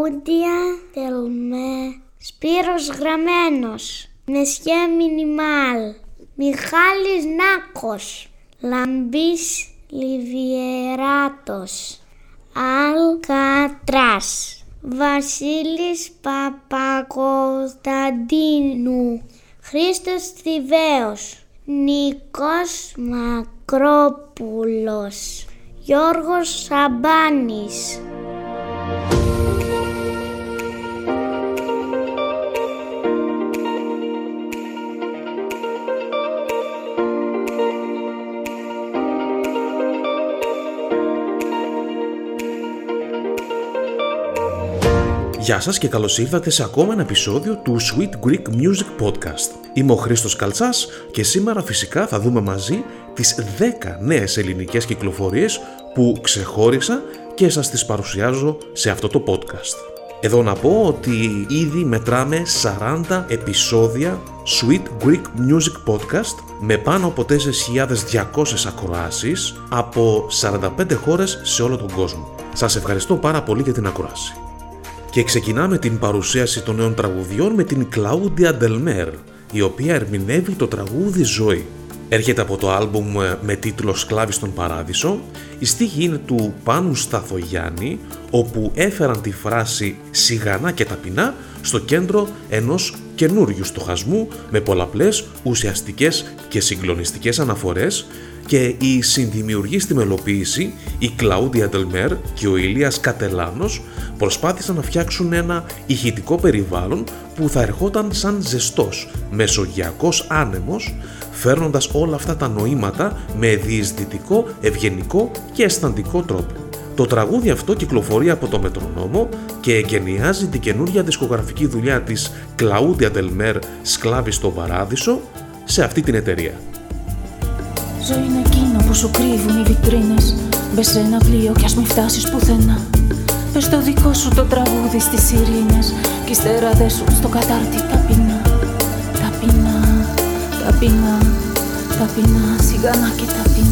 Κλαούντια Τελμέ Σπύρος Γραμμένος Μεσιέ Μινιμάλ Μιχάλης Νάκος Λαμπής Λιβιεράτος Αλκατράς Βασίλης Παπακοσταντίνου Χρήστος Θηβαίος Νίκος Μακρόπουλος Γιώργος Σαμπάνης Γεια σας και καλώς ήρθατε σε ακόμα ένα επεισόδιο του Sweet Greek Music Podcast. Είμαι ο Χρήστος Καλτσάς και σήμερα φυσικά θα δούμε μαζί τις 10 νέες ελληνικές κυκλοφορίες που ξεχώρισα και σας τις παρουσιάζω σε αυτό το podcast. Εδώ να πω ότι ήδη μετράμε 40 επεισόδια Sweet Greek Music Podcast με πάνω από 4.200 ακροάσεις από 45 χώρες σε όλο τον κόσμο. Σας ευχαριστώ πάρα πολύ για την ακροάση. Και ξεκινάμε την παρουσίαση των νέων τραγουδιών με την Claudia Delmer, η οποία ερμηνεύει το τραγούδι «Ζωή». Έρχεται από το άλμπουμ ε, με τίτλο «Σκλάβης στον Παράδεισο». Η στίχη είναι του Πάνου Σταθογιάννη, όπου έφεραν τη φράση «σιγανά και ταπεινά» στο κέντρο ενός καινούριου στοχασμού με πολλαπλές ουσιαστικές και συγκλονιστικές αναφορές και η συνδημιουργή στη μελοποίηση, η Κλαούντια Ντελμέρ και ο Ηλίας Κατελάνος προσπάθησαν να φτιάξουν ένα ηχητικό περιβάλλον που θα ερχόταν σαν ζεστός, μεσογειακός άνεμος, φέρνοντας όλα αυτά τα νοήματα με διεισδυτικό, ευγενικό και αισθαντικό τρόπο. Το τραγούδι αυτό κυκλοφορεί από το Μετρονόμο και εγκαινιάζει την καινούργια δισκογραφική δουλειά της Κλαούντια Ντελμέρ «Σκλάβη στο Παράδεισο» σε αυτή την εταιρεία. Ζωή είναι εκείνο που σου κρύβουν οι βιτρίνες Μπες σε ένα πλοίο κι ας μην φτάσεις πουθενά Πες το δικό σου το τραγούδι στις ειρήνες Κι ύστερα δέσουν στο κατάρτι. Ταπεινά Ταπεινά, ταπεινά, ταπεινά Σιγανά και ταπεινά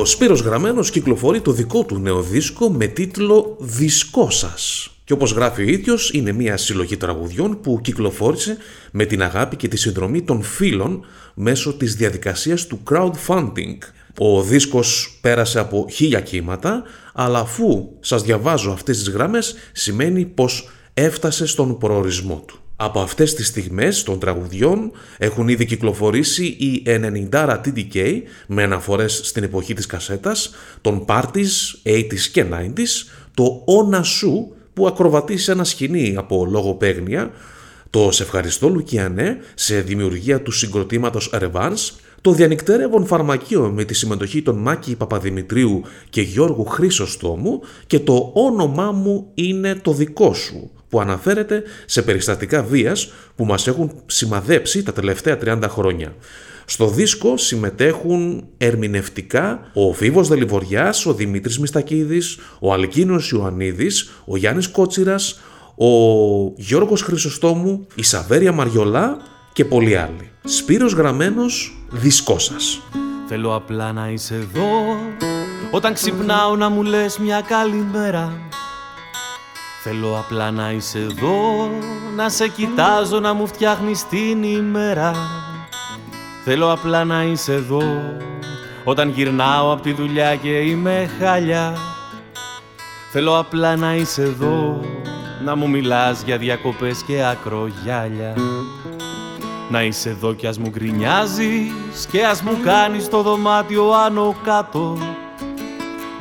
Ο Σπύρος Γραμμένος κυκλοφορεί το δικό του νέο δίσκο με τίτλο «Δισκό σας». Και όπως γράφει ο ίδιος, είναι μια συλλογή τραγουδιών που κυκλοφόρησε με την αγάπη και τη συνδρομή των φίλων μέσω της διαδικασίας του crowdfunding. Ο δίσκος πέρασε από χίλια κύματα, αλλά αφού σας διαβάζω αυτές τις γραμμές, σημαίνει πως έφτασε στον προορισμό του. Από αυτές τις στιγμές των τραγουδιών έχουν ήδη κυκλοφορήσει οι 90 TDK με αναφορές στην εποχή της κασέτας, των parties 80s και 90s, το Όνα Σου που ακροβατεί σε ένα σκηνή από λογοπαίγνια, το «Σε ευχαριστώ Λουκιανέ» σε δημιουργία του συγκροτήματος Revans, το διανυκτέρευον φαρμακείο με τη συμμετοχή των Μάκη Παπαδημητρίου και Γιώργου Χρήσοστόμου και το «Όνομά μου είναι το δικό σου» που αναφέρεται σε περιστατικά βίας που μας έχουν σημαδέψει τα τελευταία 30 χρόνια. Στο δίσκο συμμετέχουν ερμηνευτικά ο Φίβος Δελιβοριάς, ο Δημήτρης Μιστακίδης, ο Αλκίνος Ιωαννίδης, ο Γιάννης Κότσιρας, ο Γιώργος Χρυσοστόμου, η Σαβέρια Μαριολά και πολλοί άλλοι. Σπύρος Γραμμένος, δίσκό σας. Θέλω απλά να είσαι εδώ Όταν ξυπνάω να μου λες μια καλημέρα Θέλω απλά να είσαι εδώ Να σε κοιτάζω να μου φτιάχνεις την ημέρα. Θέλω απλά να είσαι εδώ Όταν γυρνάω από τη δουλειά και είμαι χάλια Θέλω απλά να είσαι εδώ Να μου μιλάς για διακοπές και ακρογιάλια. Να είσαι εδώ κι ας μου γκρινιάζεις Και ας μου κάνεις το δωμάτιο άνω κάτω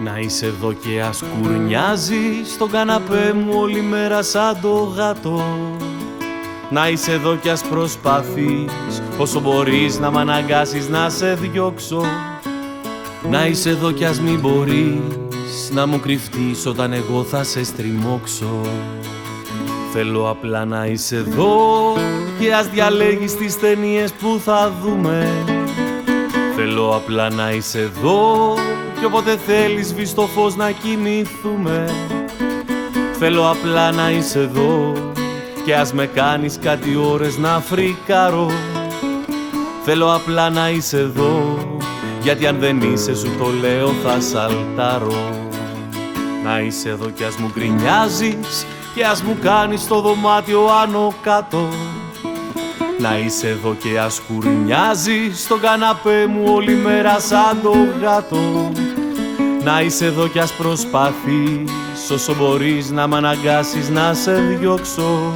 να είσαι εδώ και ας κουρνιάζεις στον καναπέ μου όλη μέρα σαν το γάτο Να είσαι εδώ και ας προσπαθείς όσο μπορείς να μ' αναγκάσεις να σε διώξω. Να είσαι εδώ κι ας μην μπορείς να μου κρυφτείς όταν εγώ θα σε στριμώξω. Θέλω απλά να είσαι εδώ και ας διαλέγεις τις ταινίες που θα δούμε. Θέλω απλά να είσαι εδώ και όποτε θέλεις σβείς το φως να κοιμηθούμε. Θέλω απλά να είσαι εδώ και ας με κάνεις κάτι ώρες να φρικάρω. Θέλω απλά να είσαι εδώ γιατί αν δεν είσαι σου το λέω θα σαλτάρω Να είσαι εδώ κι ας μου γκρινιάζεις και ας μου κάνεις το δωμάτιο άνω κάτω. Να είσαι εδώ και ας κουρνιάζεις στον καναπέ μου όλη μέρα σαν το γάτο Να είσαι εδώ και ας προσπαθείς όσο μπορείς να μ' αναγκάσεις να σε διώξω.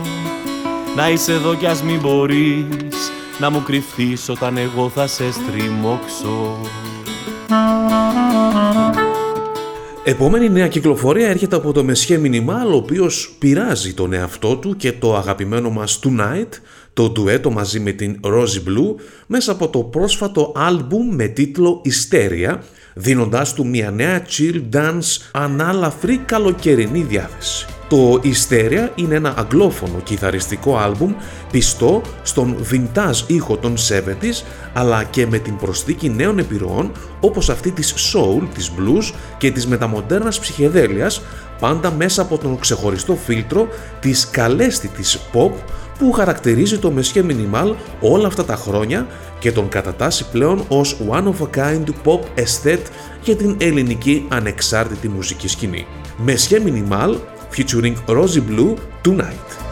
Να είσαι εδώ και ας μην μπορείς να μου κρυφθείς όταν εγώ θα σε στριμώξω. Επόμενη νέα κυκλοφορία έρχεται από το Μεσχέ Μινιμάλ, ο οποίος πειράζει τον εαυτό του και το αγαπημένο μας Tonight, το ντουέτο μαζί με την Rosie Blue, μέσα από το πρόσφατο άλμπουμ με τίτλο Hysteria, δίνοντάς του μια νέα chill dance ανάλαφρη καλοκαιρινή διάθεση. Το Hysteria είναι ένα αγγλόφωνο κιθαριστικό άλμπουμ πιστό στον vintage ήχο των 70s αλλά και με την προσθήκη νέων επιρροών όπως αυτή της soul, της blues και της μεταμοντέρνας ψυχεδέλειας πάντα μέσα από τον ξεχωριστό φίλτρο της καλέσθητης pop που χαρακτηρίζει το Messier Minimal όλα αυτά τα χρόνια και τον κατατάσσει πλέον ως one of a kind pop aesthete για την ελληνική ανεξάρτητη μουσική σκηνή. Messier Minimal featuring Rosie Blue Tonight.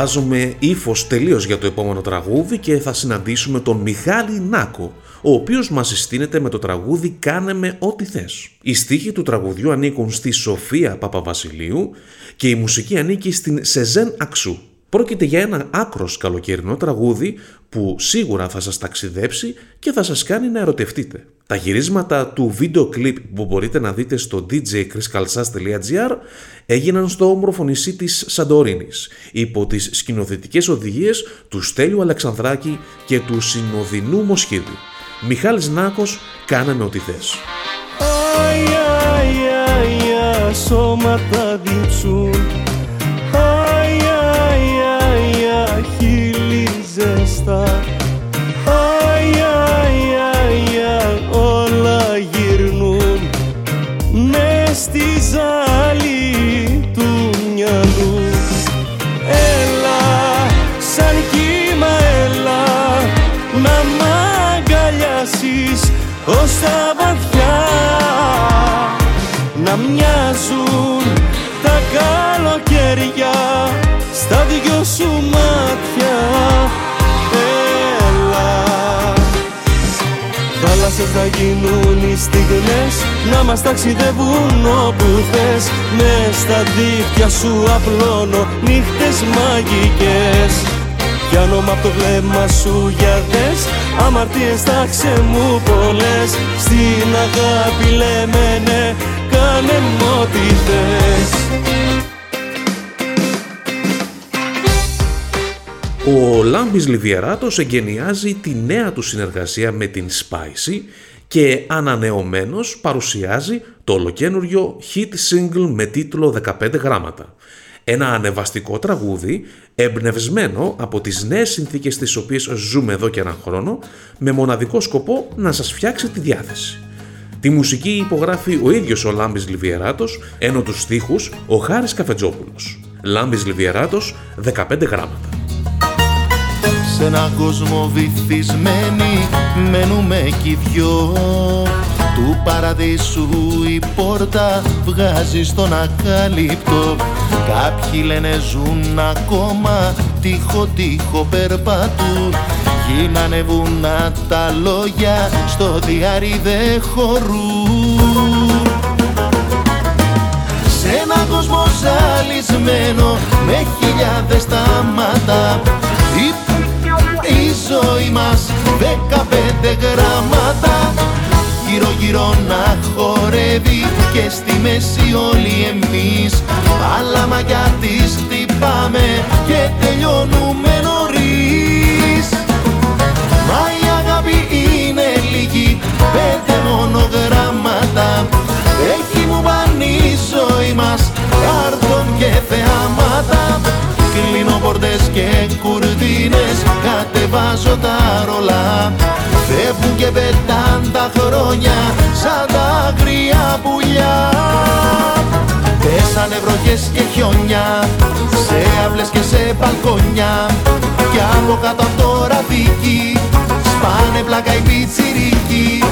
Αλλάζουμε ύφος τελείως για το επόμενο τραγούδι και θα συναντήσουμε τον Μιχάλη Νάκο, ο οποίος μας συστήνεται με το τραγούδι «Κάνε με ό,τι θες». Οι στίχοι του τραγουδιού ανήκουν στη Σοφία Παπαβασιλείου και η μουσική ανήκει στην Σεζέν Αξού. Πρόκειται για ένα άκρος καλοκαιρινό τραγούδι που σίγουρα θα σας ταξιδέψει και θα σας κάνει να ερωτευτείτε. Τα γυρίσματα του βίντεο κλιπ που μπορείτε να δείτε στο djchriskalsas.gr έγιναν στο όμορφο νησί της Σαντορίνης υπό τις σκηνοθετικές οδηγίες του Στέλιου Αλεξανδράκη και του Συνοδεινού Μοσχίδη. Μιχάλης Νάκος, κάναμε ό,τι θες. Αι, αι, αι, σώματα διψούν Αι, αι, αι, χείλη ζεστά στιγμές Να μας ταξιδεύουν όπου θες. Μες στα δίχτυα σου απλώνω νύχτες μαγικές. Πιάνομαι απ' το βλέμμα σου για δες Αμαρτίες θα ξεμού πολλές. Στην αγάπη λέμε ναι Κάνε μου ό,τι θες. Ο Λάμπης Λιβιεράτος εγκαινιάζει τη νέα του συνεργασία με την Spicy και ανανεωμένος παρουσιάζει το ολοκένουργιο hit single με τίτλο 15 γράμματα. Ένα ανεβαστικό τραγούδι εμπνευσμένο από τις νέες συνθήκες τις οποίες ζούμε εδώ και έναν χρόνο με μοναδικό σκοπό να σας φτιάξει τη διάθεση. Τη μουσική υπογράφει ο ίδιος ο Λάμπης Λιβιεράτος, ενώ τους στίχους ο Χάρης Καφετζόπουλος. Λάμπης Λιβιεράτος, 15 γράμματα. Σε έναν κόσμο βυθισμένοι μένουμε κι δυο. Του παραδείσου η πόρτα βγάζει στον ακάλυπτο. Κάποιοι λένε ζουν ακόμα τείχο τείχο περπατούν Γίνανε βουνά τα λόγια στο διάρρη δε χωρούν Σε έναν κόσμο ζαλισμένο με χιλιάδες στάματα η, η ζωή μας. Δεκαπέντε γράμματα. Γύρω γύρω να χορεύει και στη μέση όλοι εμείς. Πάλαμα για τις χτυπάμε και τελειώνουμε κατεβάζω τα ρολά Φεύγουν και πετάν τα χρόνια σαν τα αγρία πουλιά. Πέσανε βροχές και χιόνια σε αυλές και σε μπαλκόνια. Κι από κάτω από το ραδίκι σπάνε πλάκα οι πιτσιρίκοι.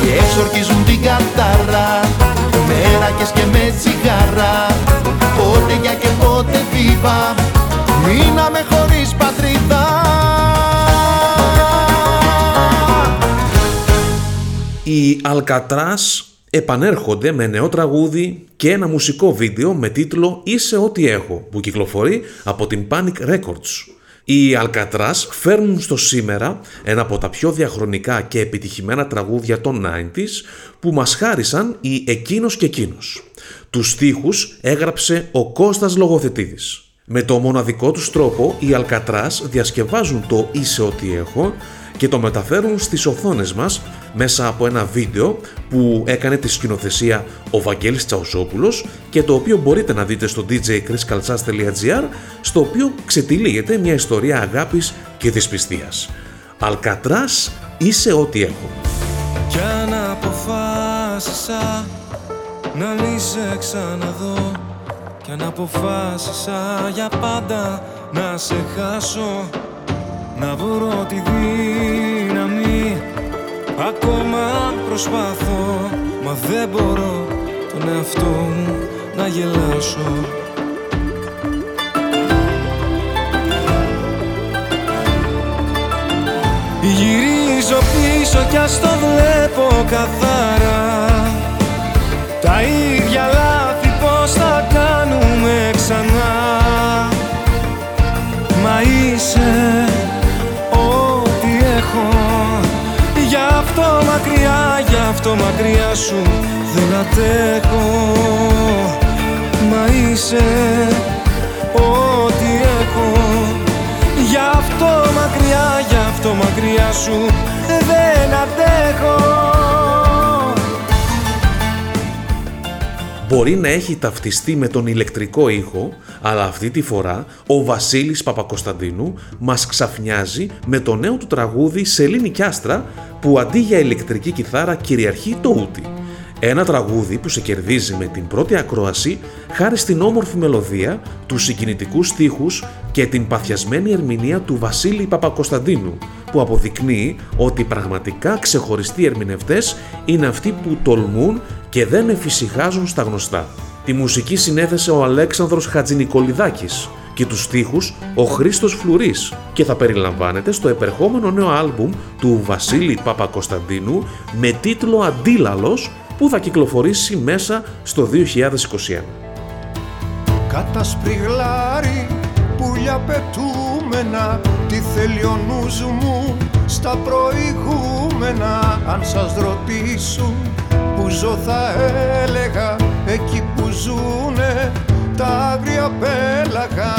Και εξορκίζουν την κατάρα μεράκες και με τσιγάρα. Πότε για και πότε βίβα μείναμε χωρίς Οι Αλκατράς επανέρχονται με νέο τραγούδι και ένα μουσικό βίντεο με τίτλο «Είσαι ό,τι έχω» που κυκλοφορεί από την Panic Records. Οι Αλκατράς φέρνουν στο σήμερα ένα από τα πιο διαχρονικά και επιτυχημένα τραγούδια των 90s που μας χάρισαν οι «Εκείνος και εκείνος». Τους στίχους έγραψε ο Κώστας Λογοθετίδης. Με το μοναδικό τους τρόπο οι Αλκατράς διασκευάζουν το «Είσαι ό,τι έχω» και το μεταφέρουν στις οθόνες μας μέσα από ένα βίντεο που έκανε τη σκηνοθεσία ο Βαγγέλης Τσαουσόπουλος και το οποίο μπορείτε να δείτε στο djchriskaltsas.gr στο οποίο ξετυλίγεται μια ιστορία αγάπης και δυσπιστίας. Αλκατράς είσαι ό,τι έχω. Κι αν αποφάσισα να μη σε ξαναδώ Κι αν αποφάσισα για πάντα να σε χάσω Να βρω τη δύναμη. Ακόμα προσπαθώ Μα δεν μπορώ τον εαυτό μου να γελάσω. Γυρίζω πίσω κι ας το βλέπω καθαρά. Τα ίδια λάθη πως θα κάνουμε ξανά. Μα είσαι αυτό μακριά σου δεν αντέχω. Μα είσαι ό,τι έχω. Γι' αυτό μακριά, γι' αυτό μακριά σου δεν αντέχω Μπορεί να έχει ταυτιστεί με τον ηλεκτρικό ήχο, αλλά αυτή τη φορά ο Βασίλης Παπακοσταντίνου μας ξαφνιάζει με το νέο του τραγούδι «Σελήνη κι άστρα» που αντί για ηλεκτρική κιθάρα κυριαρχεί το ούτι. Ένα τραγούδι που σε κερδίζει με την πρώτη ακρόαση χάρη στην όμορφη μελωδία, τους συγκινητικούς στίχους και την παθιασμένη ερμηνεία του Βασίλη Παπακοσταντίνου που αποδεικνύει ότι πραγματικά ξεχωριστοί ερμηνευτές είναι αυτοί που τολμούν και δεν εφησυχάζουν στα γνωστά. Τη μουσική συνέθεσε ο Αλέξανδρος Χατζηνικολιδάκης και τους στίχους ο Χρήστος Φλουρής και θα περιλαμβάνεται στο επερχόμενο νέο άλμπουμ του Βασίλη Παπακοσταντίνου με τίτλο «Αντίλαλος» που θα κυκλοφορήσει μέσα στο 2021. Κατασπριγλάρι, πουλιά πετούμενα Τι θέλει ο νους μου στα προηγούμενα Αν σας ρωτήσουν που ζω θα έλεγα Εκεί που ζουνε τα άγρια πέλαγα.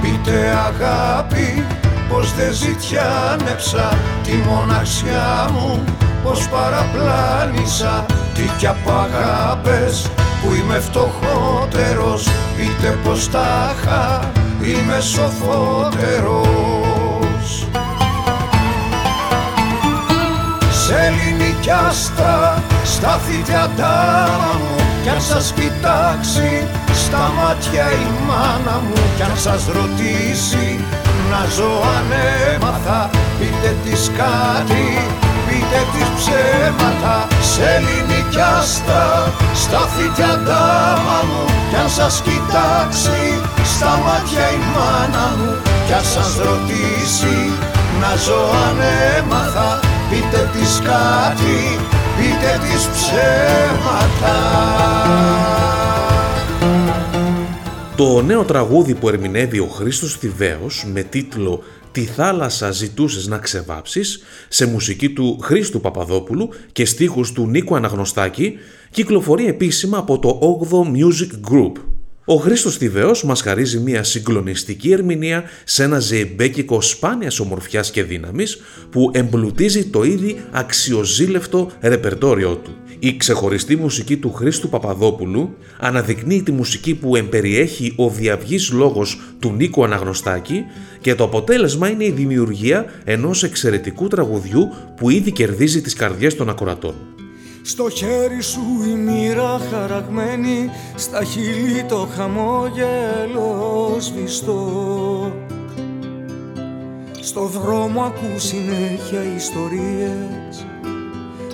Πείτε αγάπη πως πως δεν ζητιάνεψα τη μοναξιά μου πως παραπλάνησα τι κι από αγάπες που είμαι φτωχότερος είτε πως τάχα είμαι σοφότερος ελληνική άστρα στάθητε αντάμα μου. Κι αν σας κοιτάξει στα μάτια η μάνα μου. Κι αν σας ρωτήσει να ζω αν έμαθα πείτε της κάτι πείτε της ψέματα. Σε ελληνική άστρα στάθητε αντάμα μου. Κι αν σας κοιτάξει στα μάτια η μάνα μου. Κι αν σας ρωτήσει να ζω αν έμαθα πείτε της κάτι πείτε της ψέματα Το νέο τραγούδι που ερμηνεύει ο Χρήστος Θηβαίος με τίτλο «Τη θάλασσα ζητούσες να ξεβάψεις» σε μουσική του Χρήστου Παπαδόπουλου και στίχους του Νίκου Αναγνωστάκη κυκλοφορεί επίσημα από το 8ο Music Group. Ο Χρήστος Θηβαίος μας χαρίζει μια συγκλονιστική ερμηνεία σε ένα ζεϊμπέκικο σπάνιας ομορφιάς και δύναμης που εμπλουτίζει το ήδη αξιοζήλευτο ρεπερτόριό του. Η ξεχωριστή μουσική του Χρήστου Παπαδόπουλου αναδεικνύει τη μουσική που εμπεριέχει ο διαυγής λόγος του Νίκου Αναγνωστάκη και το αποτέλεσμα είναι η δημιουργία ενός εξαιρετικού τραγουδιού που ήδη κερδίζει τις καρδιές των ακροατών. Στο χέρι σου η μοίρα χαραγμένη Στα χείλη το χαμόγελο σβηστό. Στο δρόμο ακού συνέχεια ιστορίες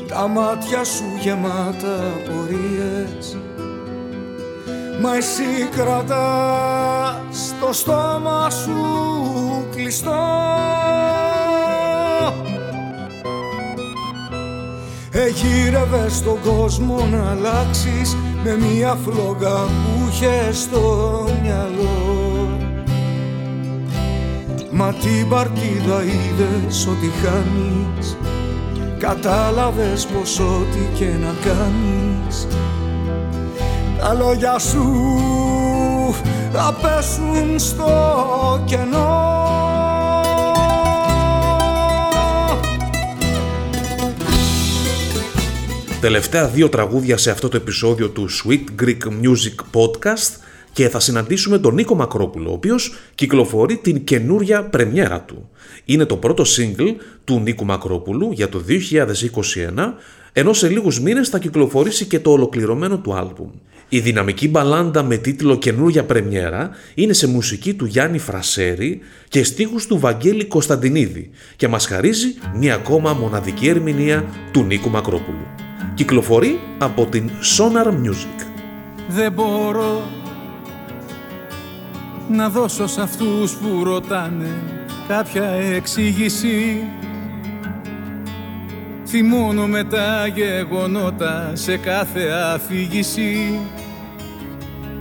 Τα μάτια σου γεμάτα πορείες Μα εσύ κρατάς το στόμα σου κλειστό Εγύρευε στον κόσμο να αλλάξεις με μια φλόγα που είχε στο μυαλό. Μα την παρτίδα είδες ότι χάνεις. Κατάλαβες πως ό,τι και να κάνεις Τα λόγια σου θα πέσουν στο κενό Τελευταία δύο τραγούδια σε αυτό το επεισόδιο του Sweet Greek Music Podcast και θα συναντήσουμε τον Νίκο Μακρόπουλο, ο οποίος κυκλοφορεί την καινούρια πρεμιέρα του. Είναι το πρώτο single του Νίκου Μακρόπουλου για το 2021, ενώ σε λίγους μήνες θα κυκλοφορήσει και το ολοκληρωμένο του άλμπουμ. Η δυναμική μπαλάντα με τίτλο «Καινούρια πρεμιέρα» είναι σε μουσική του Γιάννη Φρασέρη και στίχους του Βαγγέλη Κωνσταντινίδη και μας χαρίζει μια ακόμα μοναδική ερμηνεία του Νίκου Μακρόπουλου. Κυκλοφορεί από την Sonar Music. Δεν μπορώ να δώσω σε αυτούς που ρωτάνε κάποια εξήγηση. Θυμώνω με τα γεγονότα σε κάθε αφήγηση.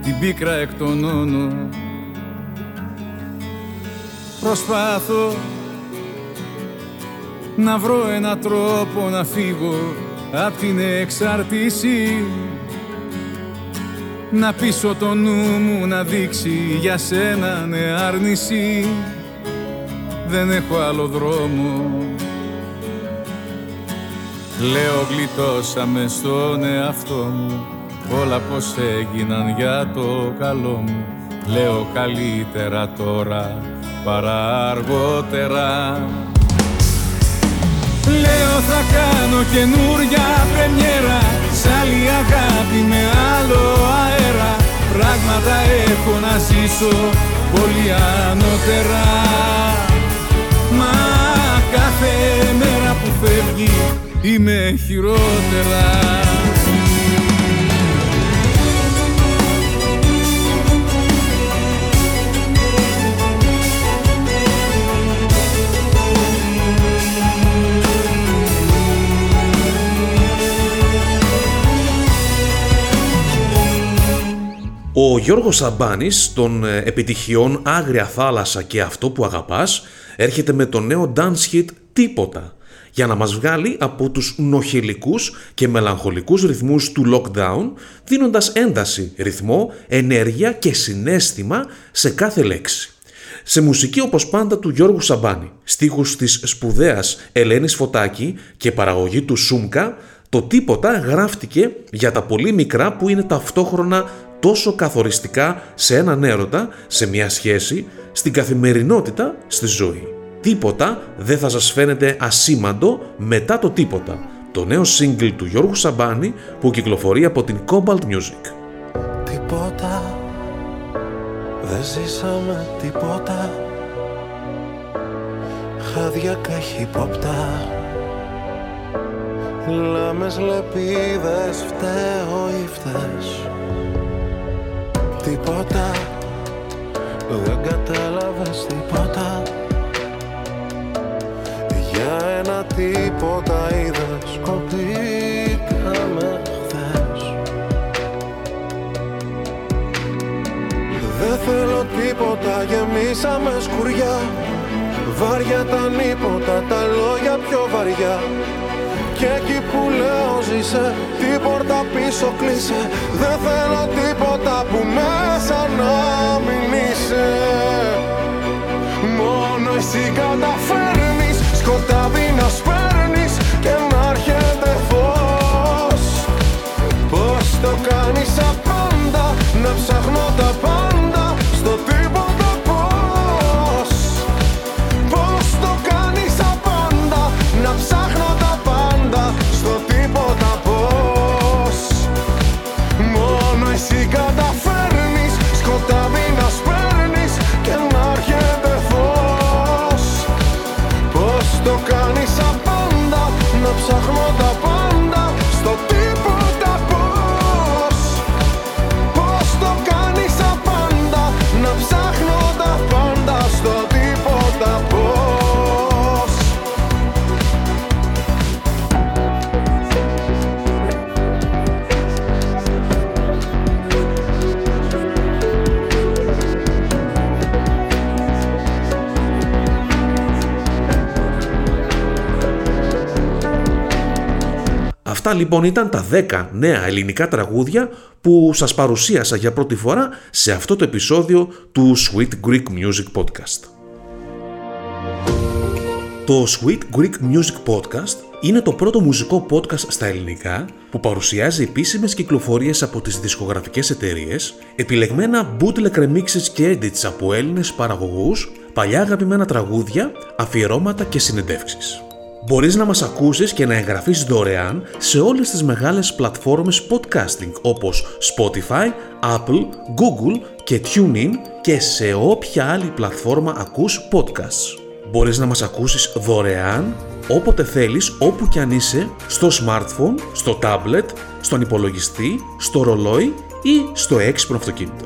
Την πίκρα εκτονώνω. Προσπάθω να βρω ένα τρόπο να φύγω απ' την εξαρτήση να πείσω το νου μου να δείξει για σένα ναι άρνηση. Δεν έχω άλλο δρόμο. Λέω γλιτώσαμε στον εαυτό μου. Όλα πως έγιναν για το καλό μου. Λέω καλύτερα τώρα παρά αργότερα Λέω θα κάνω καινούρια πρεμιέρα Σ' άλλη αγάπη με άλλο αέρα. Πράγματα έχω να ζήσω πολύ ανώτερα. Μα κάθε μέρα που φεύγει είμαι χειρότερα Ο Γιώργος Σαμπάνης των ε, επιτυχιών «Άγρια θάλασσα» και «Αυτό που αγαπάς» έρχεται με το νέο dance hit «Τίποτα» για να μας βγάλει από τους νοχελικούς και μελαγχολικούς ρυθμούς του lockdown δίνοντας ένταση, ρυθμό, ενέργεια και συνέστημα σε κάθε λέξη. σε μουσική όπως πάντα του Γιώργου Σαμπάνη, στίχους της σπουδαίας Ελένης Φωτάκη και παραγωγή του Σούμκα, το τίποτα γράφτηκε για τα πολύ μικρά που είναι ταυτόχρονα τόσο καθοριστικά σε έναν έρωτα, σε μια σχέση, στην καθημερινότητα, στη ζωή. Τίποτα δεν θα σας φαίνεται ασήμαντο μετά το τίποτα, το νέο single του Γιώργου Σαμπάνη που κυκλοφορεί από την Cobalt Music. Τίποτα, δεν ζήσαμε τίποτα Χάδια καχυπόπτα Λάμες λεπίδες φταίω ή φταίς. Τίποτα, δεν κατάλαβες τίποτα. Για ένα τίποτα είδες κοπήκαμε χθες. Δεν θέλω τίποτα, γεμίσαμε σκουριά. Βάρια τα νύποτα, τα λόγια πιο βαριά και εκεί που λέω ζήσε Την πόρτα πίσω κλείσε. Δεν θέλω τίποτα που μέσα να μην είσαι. Μόνο εσύ καταφέρνεις. Σκοτάδι να σπέρνεις Και να έρχεται φως. Πώς το κάνεις απάντα Να ψάχνω τα πάντα Αυτά λοιπόν ήταν τα 10 νέα ελληνικά τραγούδια που σας παρουσίασα για πρώτη φορά σε αυτό το επεισόδιο του Sweet Greek Music Podcast. Το Sweet Greek Music Podcast είναι το πρώτο μουσικό podcast στα ελληνικά που παρουσιάζει επίσημες κυκλοφορίες από τις δισκογραφικές εταιρείες, επιλεγμένα bootleg remixes και edits από Έλληνες παραγωγούς, παλιά αγαπημένα τραγούδια, αφιερώματα και συνεντεύξεις. Μπορείς να μας ακούσεις και να εγγραφείς δωρεάν σε όλες τις μεγάλες πλατφόρμες podcasting όπως Spotify, Apple, Google και TuneIn και σε όποια άλλη πλατφόρμα ακούς podcasts. Μπορείς να μας ακούσεις δωρεάν όποτε θέλεις, όπου κι αν είσαι, στο smartphone, στο tablet, στον υπολογιστή, στο ρολόι ή στο έξυπνο αυτοκίνητο.